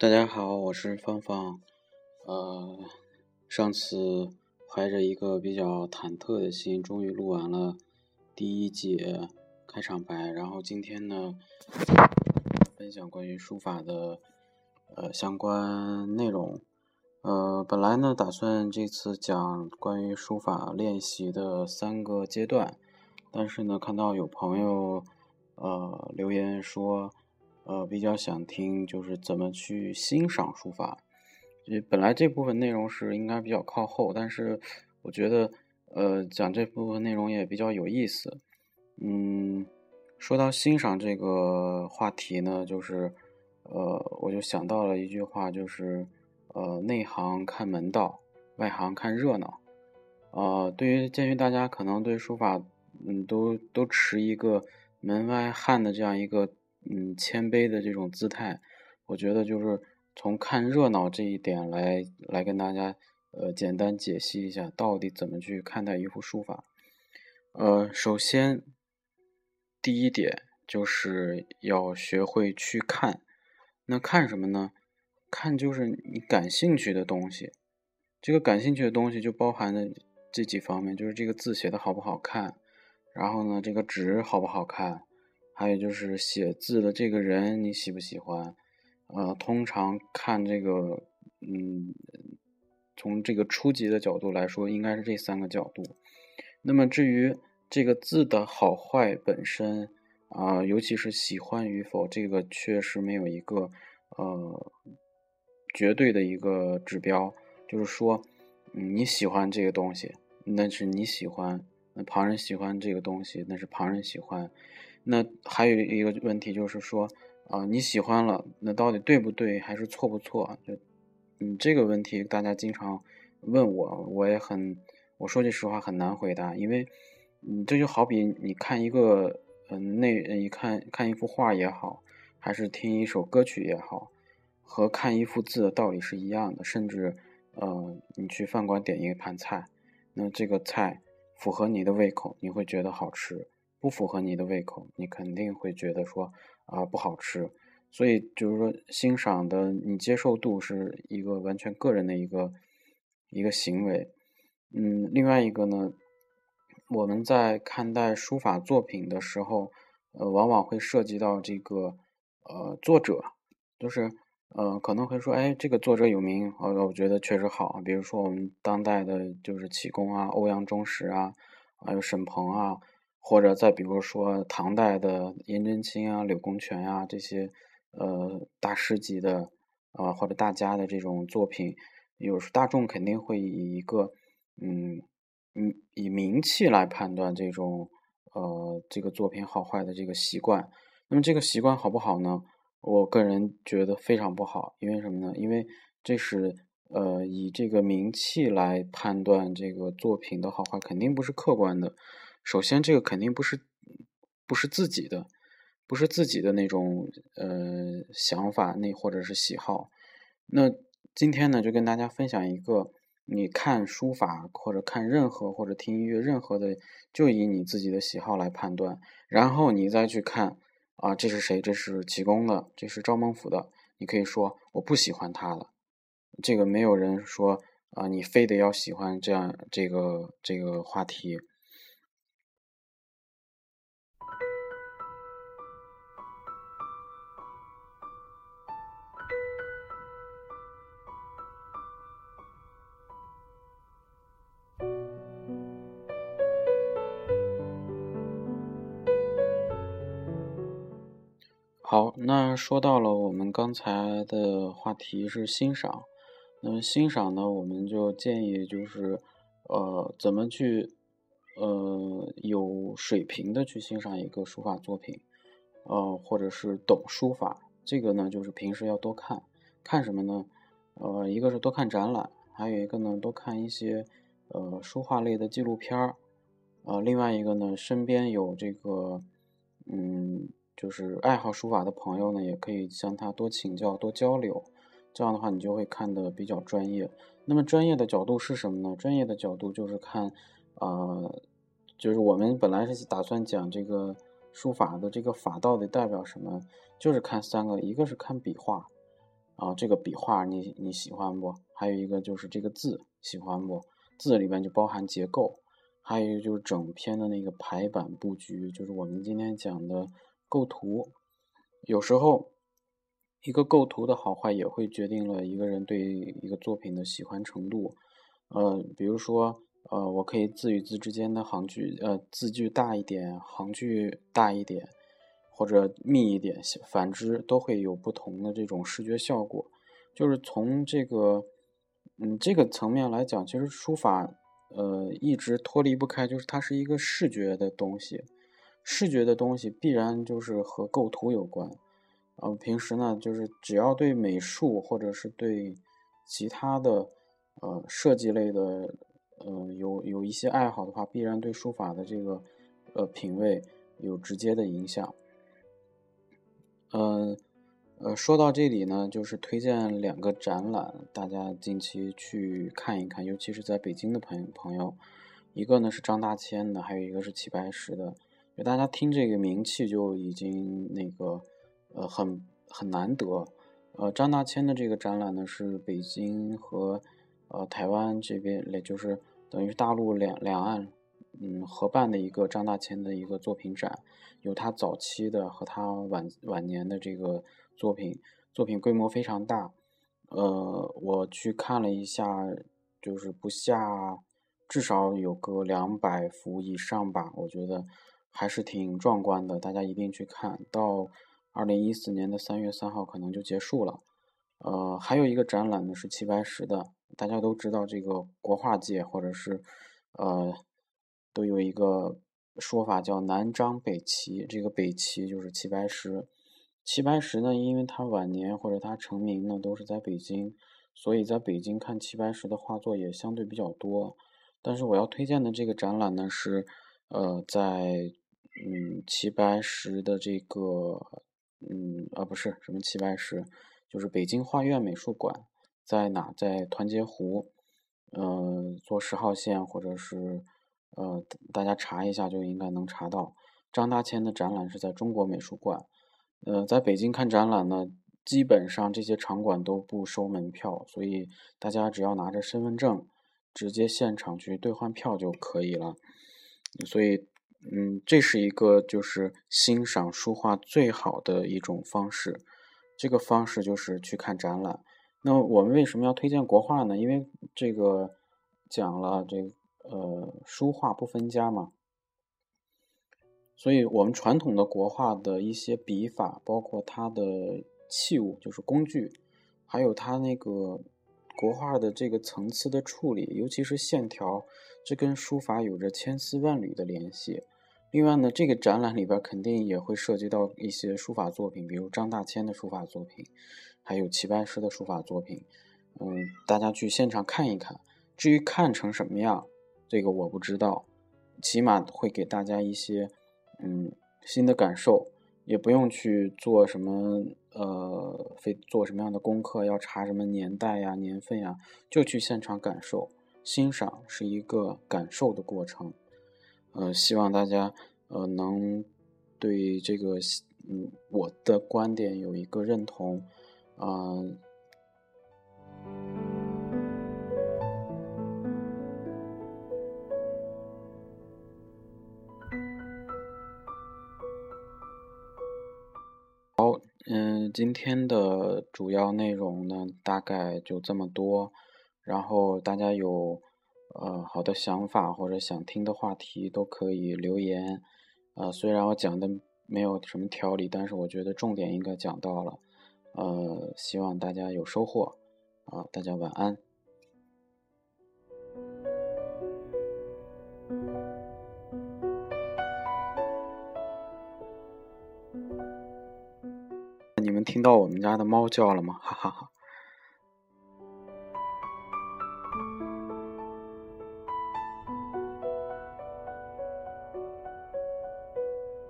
大家好，我是芳芳。呃，上次怀着一个比较忐忑的心，终于录完了第一节开场白。然后今天呢，分享关于书法的呃相关内容。呃，本来呢打算这次讲关于书法练习的三个阶段，但是呢看到有朋友呃留言说。呃，比较想听就是怎么去欣赏书法。本来这部分内容是应该比较靠后，但是我觉得，呃，讲这部分内容也比较有意思。嗯，说到欣赏这个话题呢，就是，呃，我就想到了一句话，就是，呃，内行看门道，外行看热闹。呃，对于鉴于大家可能对书法，嗯，都都持一个门外汉的这样一个。嗯，谦卑的这种姿态，我觉得就是从看热闹这一点来来跟大家呃简单解析一下，到底怎么去看待一幅书法。呃，首先第一点就是要学会去看，那看什么呢？看就是你感兴趣的东西。这个感兴趣的东西就包含的这几方面，就是这个字写的好不好看，然后呢，这个纸好不好看。还有就是写字的这个人你喜不喜欢？呃，通常看这个，嗯，从这个初级的角度来说，应该是这三个角度。那么至于这个字的好坏本身，啊，尤其是喜欢与否，这个确实没有一个呃绝对的一个指标。就是说，嗯，你喜欢这个东西，那是你喜欢；那旁人喜欢这个东西，那是旁人喜欢。那还有一个问题就是说，啊，你喜欢了，那到底对不对，还是错不错？就，嗯，这个问题大家经常问我，我也很，我说句实话很难回答，因为，嗯，这就好比你看一个，嗯，那一看看一幅画也好，还是听一首歌曲也好，和看一幅字的道理是一样的，甚至，呃，你去饭馆点一盘菜，那这个菜符合你的胃口，你会觉得好吃。不符合你的胃口，你肯定会觉得说啊不好吃，所以就是说欣赏的你接受度是一个完全个人的一个一个行为。嗯，另外一个呢，我们在看待书法作品的时候，呃，往往会涉及到这个呃作者，就是呃可能会说，哎，这个作者有名，呃，我觉得确实好，比如说我们当代的就是启功啊、欧阳中石啊，还有沈鹏啊。或者再比如说唐代的颜真卿啊、柳公权啊这些，呃大师级的啊或者大家的这种作品，有时大众肯定会以一个嗯嗯以名气来判断这种呃这个作品好坏的这个习惯。那么这个习惯好不好呢？我个人觉得非常不好，因为什么呢？因为这是呃以这个名气来判断这个作品的好坏，肯定不是客观的。首先，这个肯定不是不是自己的，不是自己的那种呃想法，那或者是喜好。那今天呢，就跟大家分享一个，你看书法或者看任何或者听音乐，任何的，就以你自己的喜好来判断，然后你再去看啊，这是谁？这是启功的，这是赵孟頫的。你可以说我不喜欢他了，这个没有人说啊，你非得要喜欢这样这个这个话题。好，那说到了我们刚才的话题是欣赏，那么欣赏呢，我们就建议就是，呃，怎么去，呃，有水平的去欣赏一个书法作品，呃，或者是懂书法，这个呢，就是平时要多看，看什么呢？呃，一个是多看展览，还有一个呢，多看一些，呃，书画类的纪录片儿，呃，另外一个呢，身边有这个，嗯。就是爱好书法的朋友呢，也可以向他多请教、多交流，这样的话你就会看得比较专业。那么专业的角度是什么呢？专业的角度就是看，呃，就是我们本来是打算讲这个书法的这个法到底代表什么，就是看三个，一个是看笔画，啊，这个笔画你你喜欢不？还有一个就是这个字喜欢不？字里边就包含结构，还有一个就是整篇的那个排版布局，就是我们今天讲的构图。有时候一个构图的好坏也会决定了一个人对一个作品的喜欢程度。呃，比如说，呃，我可以字与字之间的行距，呃，字距大一点，行距大一点。或者密一点，反之都会有不同的这种视觉效果。就是从这个，嗯，这个层面来讲，其实书法，呃，一直脱离不开，就是它是一个视觉的东西。视觉的东西必然就是和构图有关。呃，平时呢，就是只要对美术或者是对其他的，呃，设计类的，呃，有有一些爱好的话，必然对书法的这个，呃，品味有直接的影响。呃，呃，说到这里呢，就是推荐两个展览，大家近期去看一看，尤其是在北京的朋朋友，一个呢是张大千的，还有一个是齐白石的。大家听这个名气就已经那个，呃，很很难得。呃，张大千的这个展览呢是北京和呃台湾这边，也就是等于大陆两两岸。嗯，合办的一个张大千的一个作品展，有他早期的和他晚晚年的这个作品，作品规模非常大。呃，我去看了一下，就是不下至少有个两百幅以上吧，我觉得还是挺壮观的，大家一定去看到。二零一四年的三月三号可能就结束了。呃，还有一个展览呢是齐白石的，大家都知道这个国画界或者是呃。都有一个说法叫南张北齐，这个北齐就是齐白石。齐白石呢，因为他晚年或者他成名呢都是在北京，所以在北京看齐白石的画作也相对比较多。但是我要推荐的这个展览呢是，呃，在嗯齐白石的这个嗯啊不是什么齐白石，就是北京画院美术馆在哪？在团结湖，呃，坐十号线或者是。呃，大家查一下就应该能查到张大千的展览是在中国美术馆。呃，在北京看展览呢，基本上这些场馆都不收门票，所以大家只要拿着身份证，直接现场去兑换票就可以了。所以，嗯，这是一个就是欣赏书画最好的一种方式。这个方式就是去看展览。那我们为什么要推荐国画呢？因为这个讲了这。呃，书画不分家嘛，所以我们传统的国画的一些笔法，包括它的器物，就是工具，还有它那个国画的这个层次的处理，尤其是线条，这跟书法有着千丝万缕的联系。另外呢，这个展览里边肯定也会涉及到一些书法作品，比如张大千的书法作品，还有齐白石的书法作品。嗯，大家去现场看一看，至于看成什么样。这个我不知道，起码会给大家一些嗯新的感受，也不用去做什么呃非做什么样的功课，要查什么年代呀、年份呀，就去现场感受欣赏是一个感受的过程。呃，希望大家呃能对这个嗯我的观点有一个认同嗯嗯。今天的主要内容呢，大概就这么多。然后大家有呃好的想法或者想听的话题，都可以留言。呃，虽然我讲的没有什么条理，但是我觉得重点应该讲到了。呃，希望大家有收获。啊，大家晚安。你们听到我们家的猫叫了吗？哈哈哈。